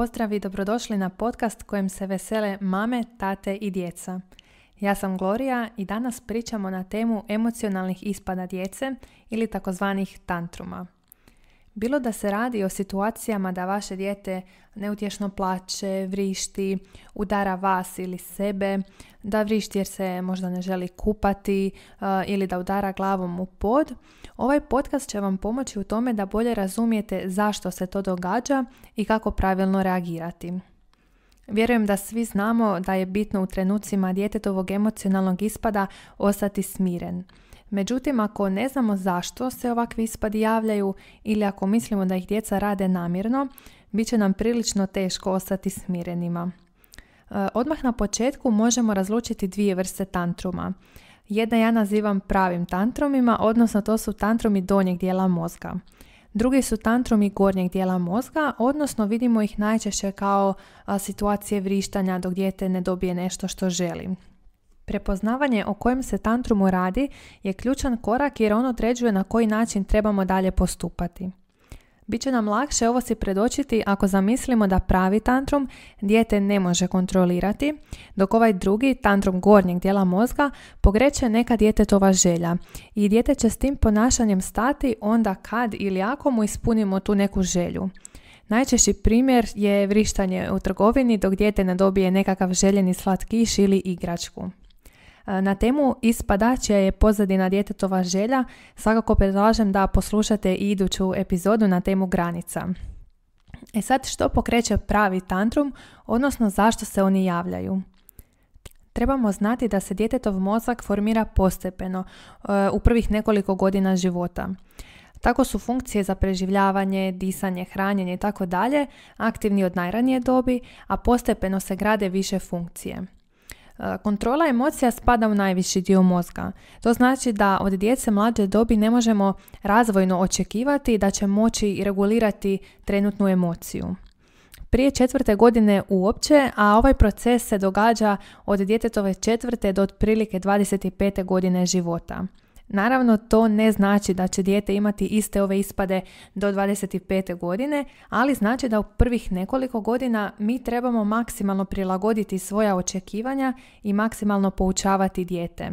pozdrav i dobrodošli na podcast kojem se vesele mame, tate i djeca. Ja sam Gloria i danas pričamo na temu emocionalnih ispada djece ili takozvanih tantruma. Bilo da se radi o situacijama da vaše dijete neutješno plaće, vrišti, udara vas ili sebe, da vrišti jer se možda ne želi kupati uh, ili da udara glavom u pod, ovaj podcast će vam pomoći u tome da bolje razumijete zašto se to događa i kako pravilno reagirati. Vjerujem da svi znamo da je bitno u trenucima djetetovog emocionalnog ispada ostati smiren. Međutim, ako ne znamo zašto se ovakvi ispadi javljaju ili ako mislimo da ih djeca rade namjerno, bit će nam prilično teško ostati smirenima. E, odmah na početku možemo razlučiti dvije vrste tantruma. Jedna ja nazivam pravim tantrumima, odnosno to su tantrumi donjeg dijela mozga. Drugi su tantrumi gornjeg dijela mozga, odnosno vidimo ih najčešće kao situacije vrištanja dok dijete ne dobije nešto što želi. Prepoznavanje o kojem se tantrumu radi je ključan korak jer on određuje na koji način trebamo dalje postupati. Biće nam lakše ovo si predočiti ako zamislimo da pravi tantrum dijete ne može kontrolirati, dok ovaj drugi tantrum gornjeg dijela mozga pogreće neka djetetova želja i dijete će s tim ponašanjem stati onda kad ili ako mu ispunimo tu neku želju. Najčešći primjer je vrištanje u trgovini dok dijete ne dobije nekakav željeni slatkiš ili igračku. Na temu ispada je pozadina djetetova želja, svakako predlažem da poslušate i iduću epizodu na temu granica. E sad, što pokreće pravi tantrum, odnosno zašto se oni javljaju? Trebamo znati da se djetetov mozak formira postepeno u prvih nekoliko godina života. Tako su funkcije za preživljavanje, disanje, hranjenje i tako dalje aktivni od najranije dobi, a postepeno se grade više funkcije. E, kontrola emocija spada u najviši dio mozga. To znači da od djece mlađe dobi ne možemo razvojno očekivati da će moći regulirati trenutnu emociju. Prije četvrte godine uopće, a ovaj proces se događa od djetetove četvrte do otprilike 25. godine života. Naravno, to ne znači da će dijete imati iste ove ispade do 25. godine, ali znači da u prvih nekoliko godina mi trebamo maksimalno prilagoditi svoja očekivanja i maksimalno poučavati dijete.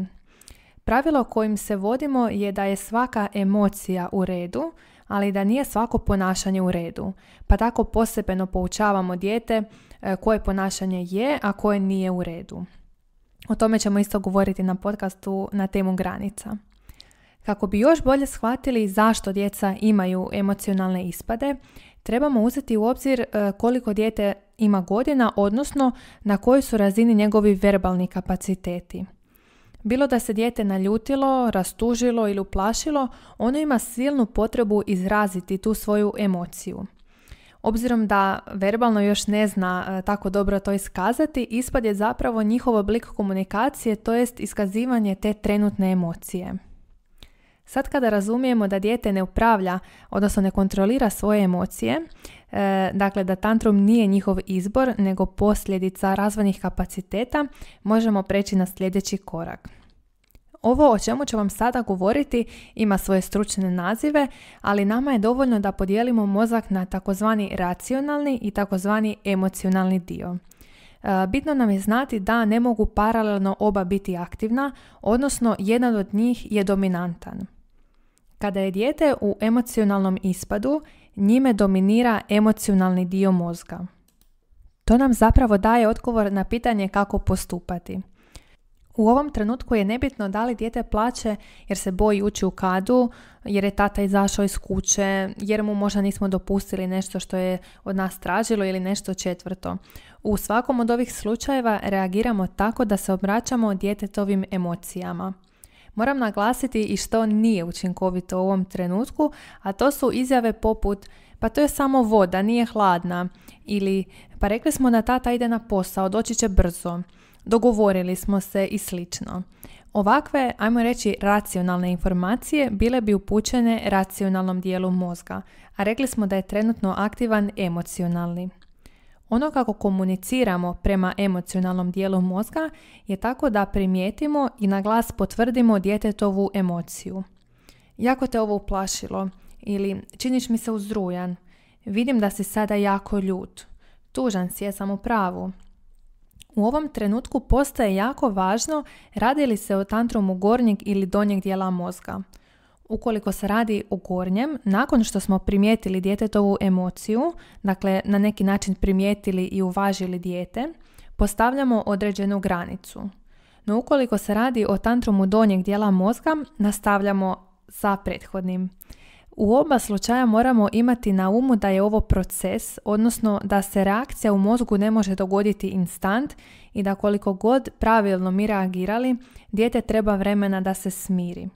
Pravilo kojim se vodimo je da je svaka emocija u redu, ali da nije svako ponašanje u redu. Pa tako posebno poučavamo dijete e, koje ponašanje je, a koje nije u redu. O tome ćemo isto govoriti na podcastu na temu granica. Kako bi još bolje shvatili zašto djeca imaju emocionalne ispade, trebamo uzeti u obzir e, koliko dijete ima godina, odnosno na kojoj su razini njegovi verbalni kapaciteti. Bilo da se dijete naljutilo, rastužilo ili uplašilo, ono ima silnu potrebu izraziti tu svoju emociju. Obzirom da verbalno još ne zna e, tako dobro to iskazati, ispad je zapravo njihov oblik komunikacije, to jest iskazivanje te trenutne emocije. Sad kada razumijemo da dijete ne upravlja, odnosno ne kontrolira svoje emocije, e, dakle da tantrum nije njihov izbor, nego posljedica razvojnih kapaciteta, možemo preći na sljedeći korak. Ovo o čemu ću vam sada govoriti ima svoje stručne nazive, ali nama je dovoljno da podijelimo mozak na takozvani racionalni i takozvani emocionalni dio. E, bitno nam je znati da ne mogu paralelno oba biti aktivna, odnosno jedan od njih je dominantan. Kada je dijete u emocionalnom ispadu, njime dominira emocionalni dio mozga. To nam zapravo daje odgovor na pitanje kako postupati. U ovom trenutku je nebitno da li dijete plaće jer se boji ući u kadu, jer je tata izašao iz kuće, jer mu možda nismo dopustili nešto što je od nas tražilo ili nešto četvrto. U svakom od ovih slučajeva reagiramo tako da se obraćamo djetetovim emocijama. Moram naglasiti i što nije učinkovito u ovom trenutku, a to su izjave poput pa to je samo voda, nije hladna ili pa rekli smo da tata ide na posao, doći će brzo, dogovorili smo se i slično. Ovakve, ajmo reći, racionalne informacije bile bi upućene racionalnom dijelu mozga, a rekli smo da je trenutno aktivan emocionalni. Ono kako komuniciramo prema emocionalnom dijelu mozga je tako da primijetimo i na glas potvrdimo djetetovu emociju. Jako te ovo uplašilo ili činiš mi se uzrujan, vidim da si sada jako ljut. tužan si, jesam u pravu. U ovom trenutku postaje jako važno radi li se o tantrumu gornjeg ili donjeg dijela mozga. Ukoliko se radi o gornjem, nakon što smo primijetili djetetovu emociju, dakle na neki način primijetili i uvažili dijete, postavljamo određenu granicu. No ukoliko se radi o tantrumu donjeg dijela mozga, nastavljamo sa prethodnim. U oba slučaja moramo imati na umu da je ovo proces, odnosno da se reakcija u mozgu ne može dogoditi instant i da koliko god pravilno mi reagirali, dijete treba vremena da se smiri.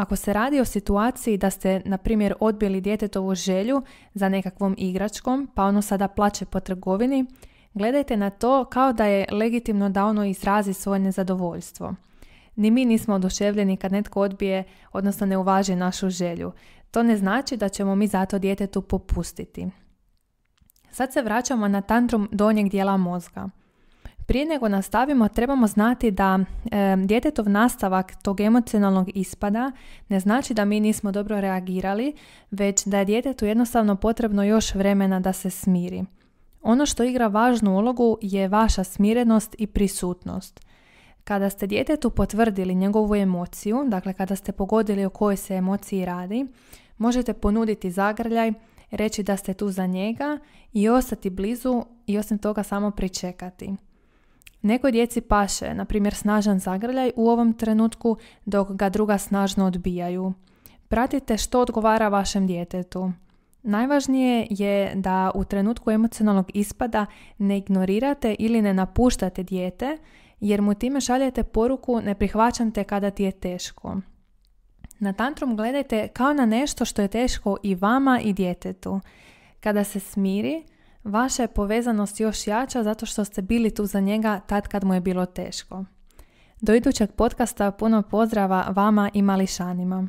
Ako se radi o situaciji da ste, na primjer, odbili djetetovu želju za nekakvom igračkom, pa ono sada plaće po trgovini, gledajte na to kao da je legitimno da ono izrazi svoje nezadovoljstvo. Ni mi nismo oduševljeni kad netko odbije, odnosno ne uvaži našu želju. To ne znači da ćemo mi zato djetetu popustiti. Sad se vraćamo na tantrum donjeg dijela mozga. Prije nego nastavimo, trebamo znati da e, djetetov nastavak tog emocionalnog ispada ne znači da mi nismo dobro reagirali, već da je djetetu jednostavno potrebno još vremena da se smiri. Ono što igra važnu ulogu je vaša smirenost i prisutnost. Kada ste djetetu potvrdili njegovu emociju, dakle kada ste pogodili o kojoj se emociji radi, možete ponuditi zagrljaj, reći da ste tu za njega i ostati blizu i osim toga samo pričekati. Nekoj djeci paše, na primjer snažan zagrljaj u ovom trenutku dok ga druga snažno odbijaju. Pratite što odgovara vašem djetetu. Najvažnije je da u trenutku emocionalnog ispada ne ignorirate ili ne napuštate dijete jer mu time šaljete poruku ne prihvaćam te kada ti je teško. Na tantrum gledajte kao na nešto što je teško i vama i djetetu. Kada se smiri, vaša je povezanost još jača zato što ste bili tu za njega tad kad mu je bilo teško. Do idućeg podcasta puno pozdrava vama i mališanima.